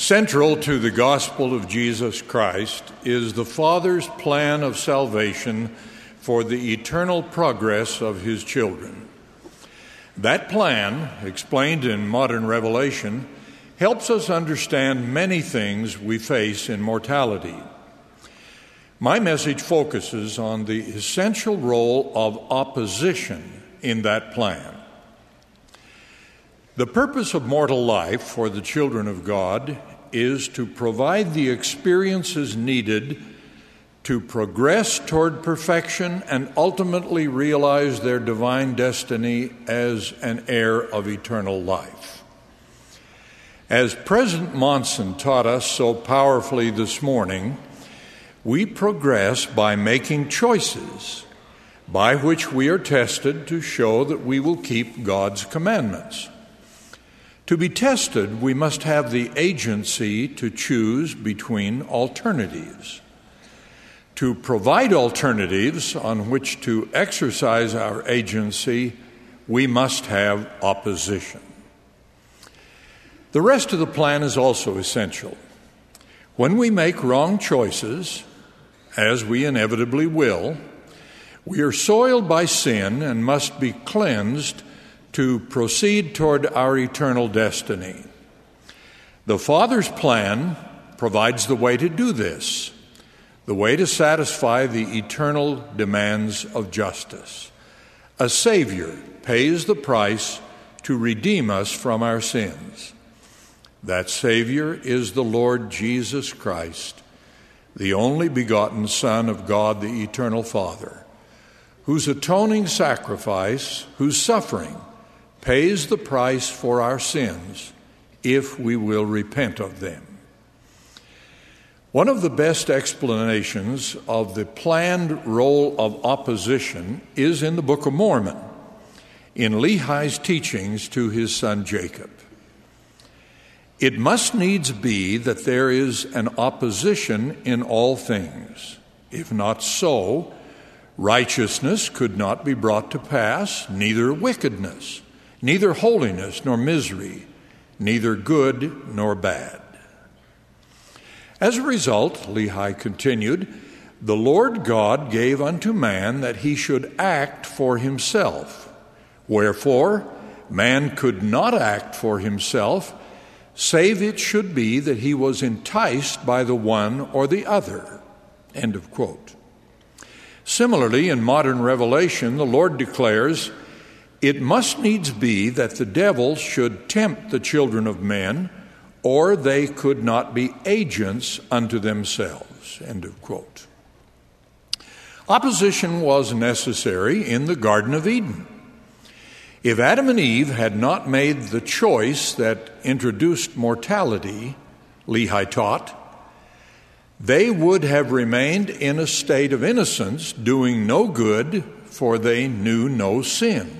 Central to the gospel of Jesus Christ is the Father's plan of salvation for the eternal progress of his children. That plan, explained in modern revelation, helps us understand many things we face in mortality. My message focuses on the essential role of opposition in that plan. The purpose of mortal life for the children of God is to provide the experiences needed to progress toward perfection and ultimately realize their divine destiny as an heir of eternal life. As President Monson taught us so powerfully this morning, we progress by making choices by which we are tested to show that we will keep God's commandments. To be tested, we must have the agency to choose between alternatives. To provide alternatives on which to exercise our agency, we must have opposition. The rest of the plan is also essential. When we make wrong choices, as we inevitably will, we are soiled by sin and must be cleansed to proceed toward our eternal destiny. The Father's plan provides the way to do this, the way to satisfy the eternal demands of justice. A Savior pays the price to redeem us from our sins. That Savior is the Lord Jesus Christ, the only begotten Son of God, the Eternal Father, whose atoning sacrifice, whose suffering, pays the price for our sins if we will repent of them. One of the best explanations of the planned role of opposition is in the Book of Mormon, in Lehi's teachings to his son Jacob. It must needs be that there is an opposition in all things. If not so, righteousness could not be brought to pass, neither wickedness neither holiness nor misery, neither good nor bad. As a result, Lehi continued, the Lord God gave unto man that he should act for himself. Wherefore, man could not act for himself, save it should be that he was enticed by the one or the other. End of quote. Similarly, in modern revelation, the Lord declares, it must needs be that the devil should tempt the children of men, or they could not be agents unto themselves. End of quote. Opposition was necessary in the Garden of Eden. If Adam and Eve had not made the choice that introduced mortality, Lehi taught, they would have remained in a state of innocence, doing no good, for they knew no sin.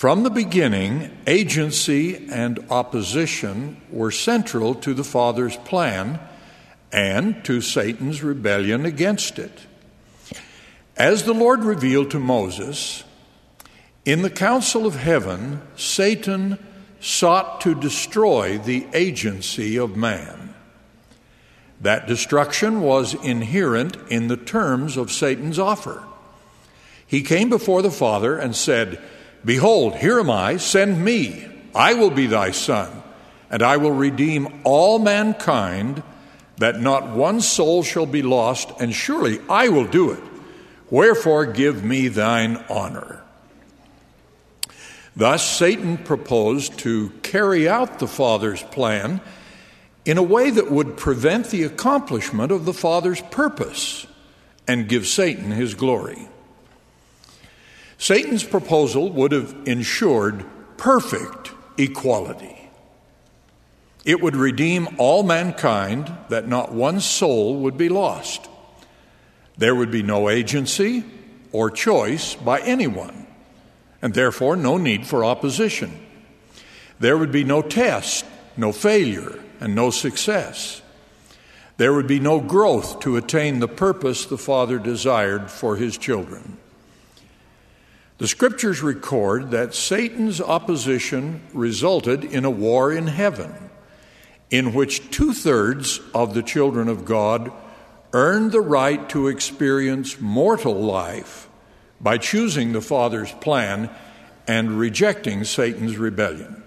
From the beginning, agency and opposition were central to the Father's plan and to Satan's rebellion against it. As the Lord revealed to Moses, in the council of heaven, Satan sought to destroy the agency of man. That destruction was inherent in the terms of Satan's offer. He came before the Father and said, Behold, here am I, send me. I will be thy son, and I will redeem all mankind, that not one soul shall be lost, and surely I will do it. Wherefore give me thine honor. Thus, Satan proposed to carry out the Father's plan in a way that would prevent the accomplishment of the Father's purpose and give Satan his glory. Satan's proposal would have ensured perfect equality. It would redeem all mankind that not one soul would be lost. There would be no agency or choice by anyone, and therefore no need for opposition. There would be no test, no failure, and no success. There would be no growth to attain the purpose the Father desired for his children. The scriptures record that Satan's opposition resulted in a war in heaven. in which two thirds of the children of God earned the right to experience mortal life by choosing the Father's plan and rejecting Satan's rebellion.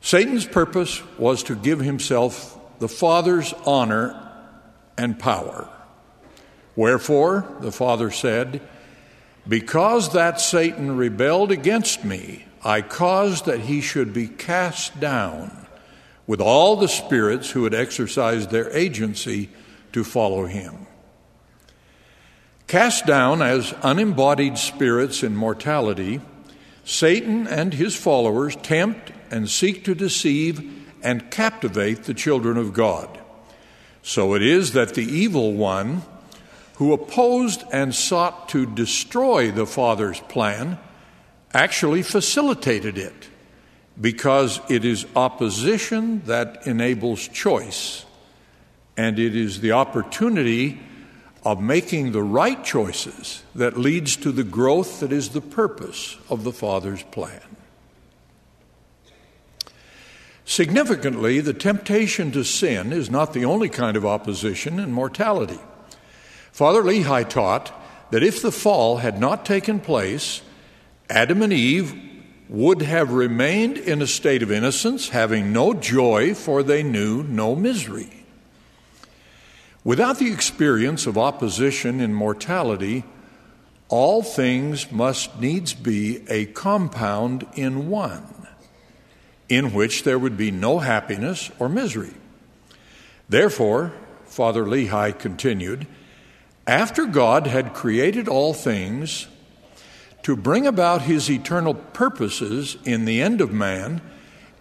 Satan's purpose was to give himself the Father's honor and power. Wherefore, the Father said, Because that Satan rebelled against me, I caused that he should be cast down with all the spirits who had exercised their agency to follow him. Cast down as unembodied spirits in mortality, Satan and his followers tempt and seek to deceive and captivate the children of God. So it is that the evil one, who opposed and sought to destroy the Father's plan, actually facilitated it because it is opposition that enables choice, and it is the opportunity of making the right choices that leads to the growth that is the purpose of the Father's plan. Significantly, the temptation to sin is not the only kind of opposition in mortality. Father Lehi taught that if the fall had not taken place, Adam and Eve would have remained in a state of innocence, having no joy, for they knew no misery. Without the experience of opposition in mortality, all things must needs be a compound in one, in which there would be no happiness or misery. Therefore, Father Lehi continued, after God had created all things, to bring about his eternal purposes in the end of man,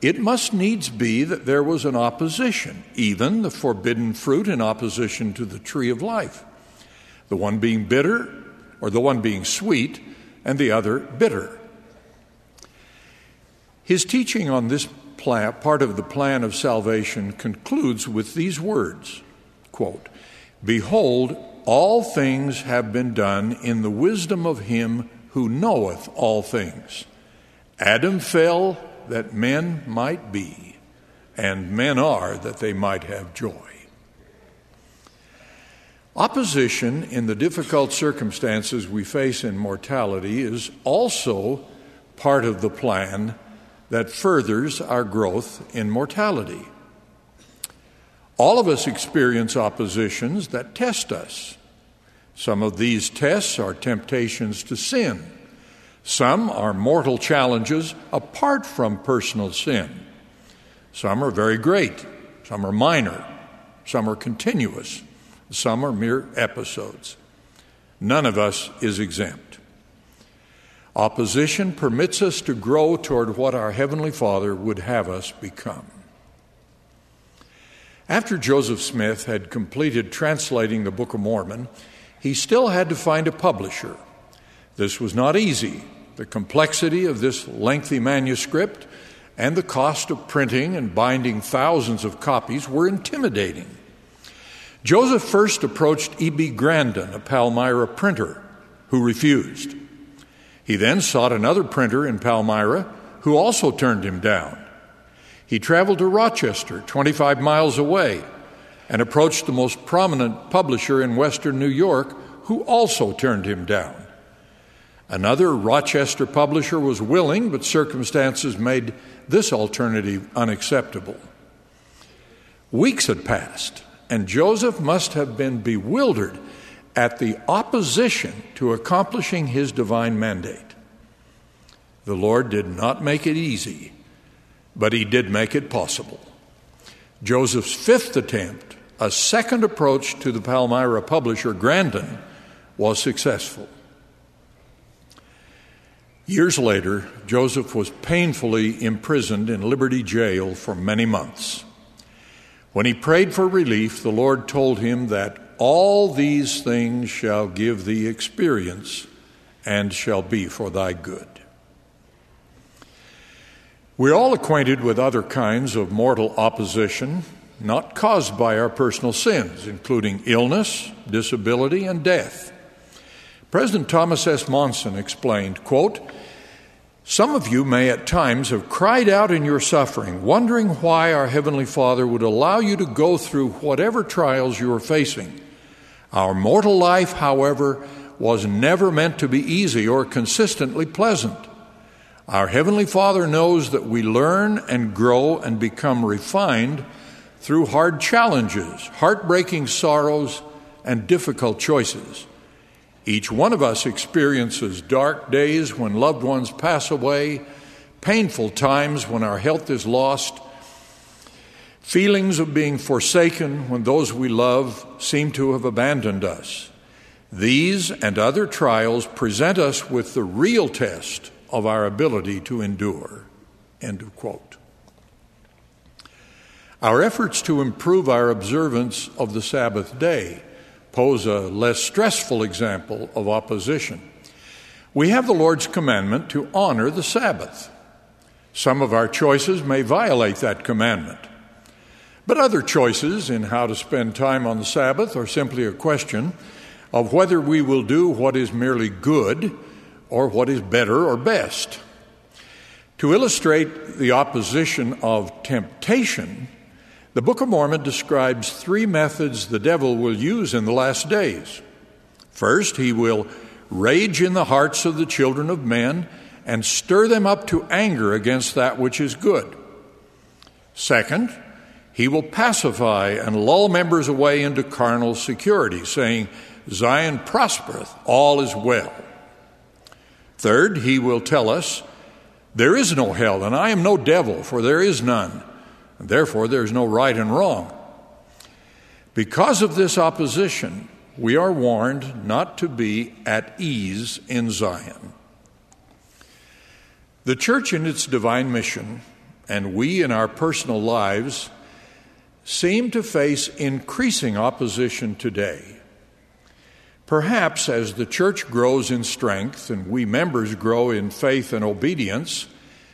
it must needs be that there was an opposition, even the forbidden fruit in opposition to the tree of life, the one being bitter, or the one being sweet, and the other bitter. His teaching on this plan, part of the plan of salvation concludes with these words quote, Behold, all things have been done in the wisdom of him who knoweth all things. Adam fell that men might be, and men are that they might have joy. Opposition in the difficult circumstances we face in mortality is also part of the plan that furthers our growth in mortality. All of us experience oppositions that test us. Some of these tests are temptations to sin. Some are mortal challenges apart from personal sin. Some are very great. Some are minor. Some are continuous. Some are mere episodes. None of us is exempt. Opposition permits us to grow toward what our Heavenly Father would have us become. After Joseph Smith had completed translating the Book of Mormon, he still had to find a publisher. This was not easy. The complexity of this lengthy manuscript and the cost of printing and binding thousands of copies were intimidating. Joseph first approached E.B. Grandin, a Palmyra printer, who refused. He then sought another printer in Palmyra who also turned him down. He traveled to Rochester, 25 miles away, and approached the most prominent publisher in western New York, who also turned him down. Another Rochester publisher was willing, but circumstances made this alternative unacceptable. Weeks had passed, and Joseph must have been bewildered at the opposition to accomplishing his divine mandate. The Lord did not make it easy, but he did make it possible. Joseph's fifth attempt a second approach to the Palmyra publisher, Grandin, was successful. Years later, Joseph was painfully imprisoned in Liberty Jail for many months. When he prayed for relief, the Lord told him that all these things shall give thee experience and shall be for thy good. We're all acquainted with other kinds of mortal opposition not caused by our personal sins, including illness, disability, and death. President Thomas S. Monson explained, quote, Some of you may at times have cried out in your suffering, wondering why our Heavenly Father would allow you to go through whatever trials you are facing. Our mortal life, however, was never meant to be easy or consistently pleasant. Our Heavenly Father knows that we learn and grow and become refined through hard challenges, heartbreaking sorrows, and difficult choices. Each one of us experiences dark days when loved ones pass away, painful times when our health is lost, feelings of being forsaken when those we love seem to have abandoned us. These and other trials present us with the real test of our ability to endure. End of quote. Our efforts to improve our observance of the Sabbath day pose a less stressful example of opposition. We have the Lord's commandment to honor the Sabbath. Some of our choices may violate that commandment. But other choices in how to spend time on the Sabbath are simply a question of whether we will do what is merely good or what is better or best. To illustrate the opposition of temptation, the Book of Mormon describes three methods the devil will use in the last days. First, he will rage in the hearts of the children of men and stir them up to anger against that which is good. Second, he will pacify and lull members away into carnal security, saying, Zion prospereth, all is well. Third, he will tell us, There is no hell, and I am no devil, for there is none. And therefore, there's no right and wrong. Because of this opposition, we are warned not to be at ease in Zion. The church in its divine mission, and we in our personal lives, seem to face increasing opposition today. Perhaps as the church grows in strength and we members grow in faith and obedience,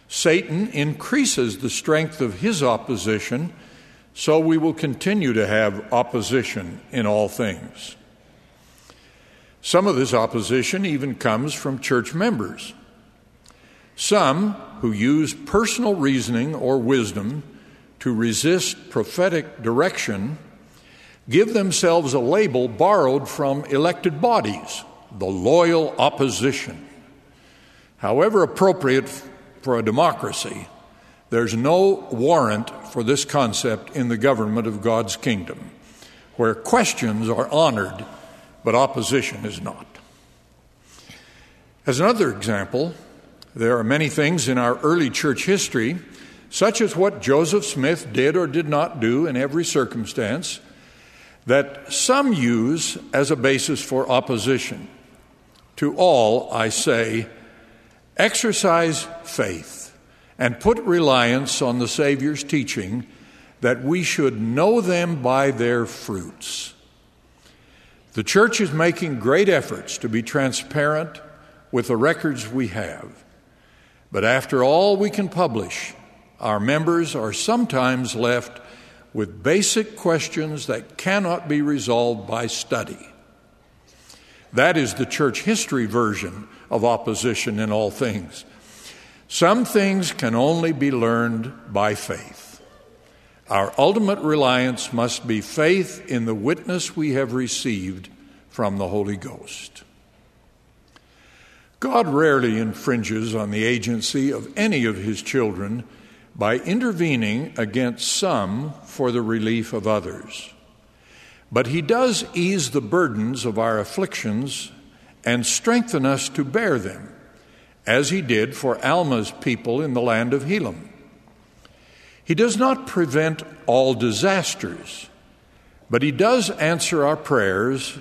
Satan increases the strength of his opposition, so we will continue to have opposition in all things. Some of this opposition even comes from church members. Some who use personal reasoning or wisdom to resist prophetic direction give themselves a label borrowed from elected bodies, the loyal opposition. However appropriate for a democracy, there's no warrant for this concept in the government of God's kingdom, where questions are honored but opposition is not. As another example, there are many things in our early church history, such as what Joseph Smith did or did not do in every circumstance, that some use as a basis for opposition. To all, I say, Exercise faith and put reliance on the Savior's teaching that we should know them by their fruits. The church is making great efforts to be transparent with the records we have. But after all we can publish, our members are sometimes left with basic questions that cannot be resolved by study. That is the church history version of opposition in all things. Some things can only be learned by faith. Our ultimate reliance must be faith in the witness we have received from the Holy Ghost. God rarely infringes on the agency of any of his children by intervening against some for the relief of others. But he does ease the burdens of our afflictions and strengthen us to bear them, as he did for Alma's people in the land of Helam. He does not prevent all disasters, but he does answer our prayers,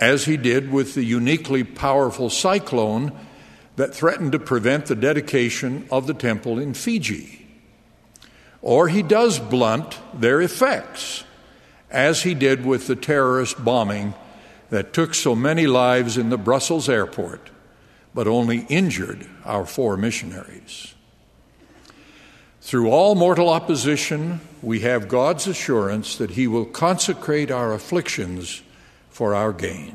as he did with the uniquely powerful cyclone that threatened to prevent the dedication of the temple in Fiji. Or he does blunt their effects, as he did with the terrorist bombing that took so many lives in the Brussels airport, but only injured our four missionaries. Through all mortal opposition, we have God's assurance that He will consecrate our afflictions for our gain.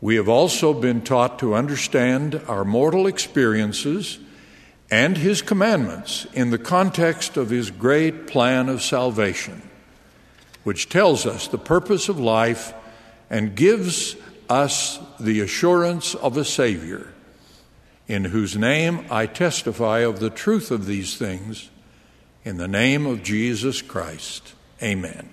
We have also been taught to understand our mortal experiences and His commandments in the context of His great plan of salvation, which tells us the purpose of life and gives us the assurance of a Savior, in whose name I testify of the truth of these things, in the name of Jesus Christ. Amen.